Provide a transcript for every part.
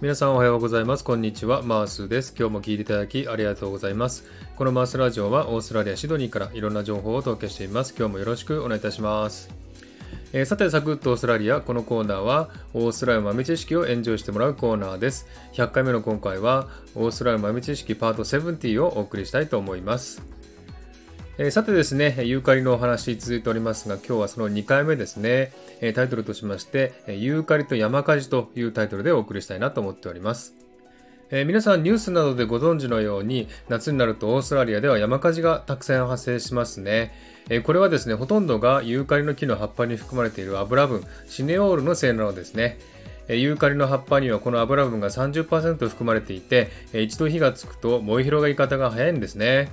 皆さんおはようございます。こんにちは。マースです。今日も聞いていただきありがとうございます。このマースラジオはオーストラリア・シドニーからいろんな情報をお届けしています。今日もよろしくお願いいたします。えー、さて、サクッとオーストラリア。このコーナーはオーストラリア豆知識をエンジョイしてもらうコーナーです。100回目の今回はオーストラリア豆知識パート70をお送りしたいと思います。えー、さてですね、ユーカリのお話続いておりますが、今日はその2回目ですね、えタイトルとしまして、ユーカリと山火事というタイトルでお送りしたいなと思っております。えー、皆さんニュースなどでご存知のように夏になるとオーストラリアでは山火事がたくさん発生しますね、えー、これはですねほとんどがユーカリの木の葉っぱに含まれている油分シネオールのせいなのですね。ユーカリの葉っぱにはこの油分が30%含まれていて一度火がつくと燃え広がり方が早いんですね。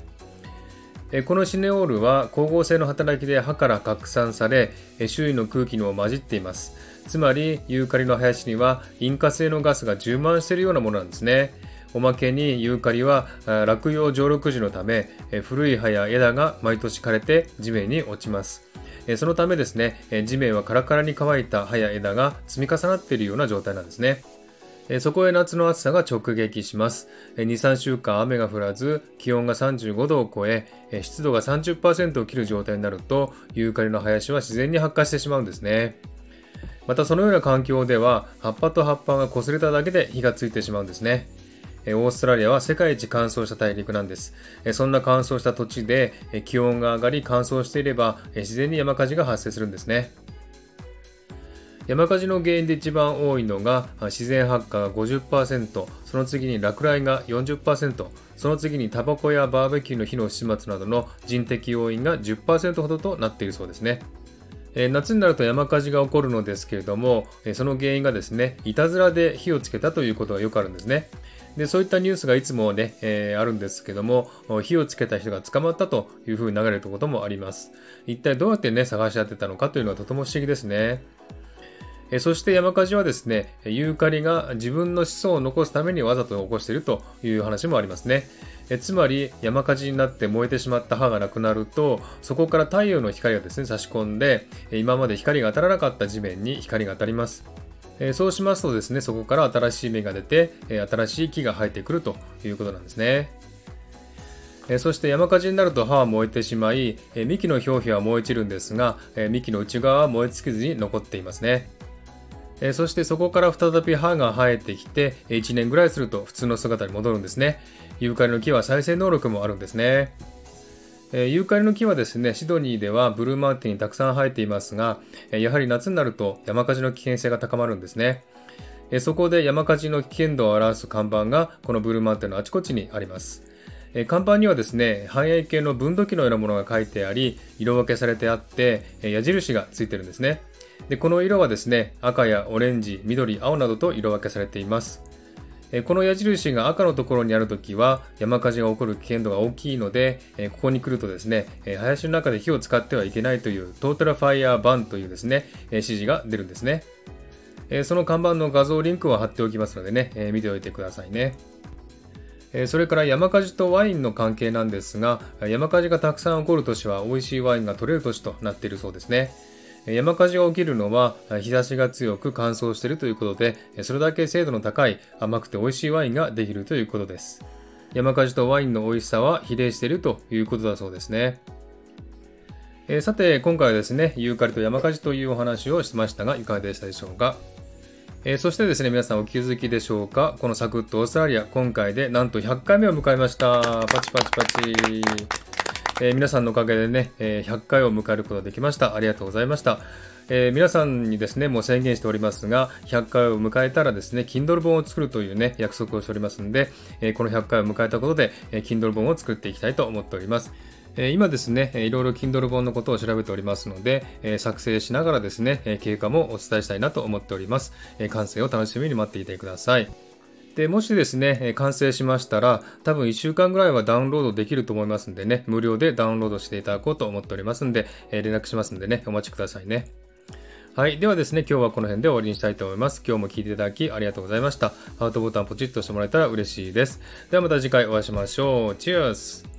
このシネオールは光合成の働きで葉から拡散され周囲の空気にも混じっています。つまりユーカリの林には引火性のガスが充満しているようなものなんですね。おまけにユーカリは落葉上陸時のため古い葉や枝が毎年枯れて地面に落ちます。そのためですね地面はカラカラに乾いた葉や枝が積み重なっているような状態なんですね。そこへ夏の暑さが直撃します。2、3週間雨が降らず、気温が35度を超え、湿度が30%を切る状態になると、ユーカリの林は自然に発火してしまうんですね。またそのような環境では、葉っぱと葉っぱが擦れただけで火がついてしまうんですね。オーストラリアは世界一乾燥した大陸なんです。そんな乾燥した土地で気温が上がり乾燥していれば自然に山火事が発生するんですね。山火事の原因で一番多いのが自然発火が50%、その次に落雷が40%、その次にタバコやバーベキューの火の始末などの人的要因が10%ほどとなっているそうですね。夏になると山火事が起こるのですけれども、その原因がですね、いたずらで火をつけたということがよくあるんですね。でそういったニュースがいつもね、えー、あるんですけども、火をつけた人が捕まったというふうに流れることもあります。一体どうやってね、探し当てたのかというのはとても不思議ですね。えそして山火事はですね、ユーカリが自分の子孫を残すためにわざと起こしているという話もありますね。えつまり山火事になって燃えてしまった葉がなくなるとそこから太陽の光がですね差し込んで今まで光が当たらなかった地面に光が当たります。えそうしますとですねそこから新しい芽が出て、え新しい木が生えてくるということなんですね。えそして山火事になると葉は燃えてしまい、え幹の表皮は燃え散るんですが、え幹の内側は燃え尽きずに残っていますね。えそしてそこから再び葉が生えてきて1年ぐらいすると普通の姿に戻るんですねユーカリの木は再生能力もあるんですねえユーカリの木はですね、シドニーではブルーマウンテンにたくさん生えていますが、えやはり夏になると山火事の危険性が高まるんですね。えそこで山火事の危険度を表す看板がこのブルーマウンテンのあちこちにあります。え看板にはですね、繁栄系の分度器のようなものが書いてあり、色分けされてあって、え矢印がついてるんですね。でこの色はですね赤やオレンジ緑青などと色分けされています。この矢印が赤のところにあるときは山火事が起こる危険度が大きいのでここに来るとですね林の中で火を使ってはいけないというトータルファイヤーバンというですね指示が出るんですね。その看板の画像リンクを貼っておきますのでね見ておいてくださいね。それから山火事とワインの関係なんですが山火事がたくさん起こる年は美味しいワインが取れる年となっているそうですね。山火事が起きるのは日差しが強く乾燥しているということで、それだけ精度の高い甘くて美味しいワインができるということです。山火事とワインの美味しさは比例しているということだそうですね。えー、さて、今回はですね、ユーカリと山火事というお話をしましたが、いかがでしたでしょうか？えー、そしてですね、皆さんお気づきでしょうか？このサクッとオーストラリア、今回でなんと100回目を迎えました。パチパチパチ。えー、皆さんのおかげでね、え、100回を迎えることができました。ありがとうございました。えー、皆さんにですね、もう宣言しておりますが、100回を迎えたらですね、Kindle 本を作るというね、約束をしておりますんで、えこの100回を迎えたことで、え Kindle 本を作っていきたいと思っております。え今ですね、いろいろ Kindle 本のことを調べておりますので、え作成しながらですね、経過もお伝えしたいなと思っております。え完成を楽しみに待っていてください。で、もしですね、完成しましたら、多分1週間ぐらいはダウンロードできると思いますんでね、無料でダウンロードしていただこうと思っておりますんで、え連絡しますんでね、お待ちくださいね。はい。ではですね、今日はこの辺で終わりにしたいと思います。今日も聴いていただきありがとうございました。ハートボタンポチッとしてもらえたら嬉しいです。ではまた次回お会いしましょう。チェアス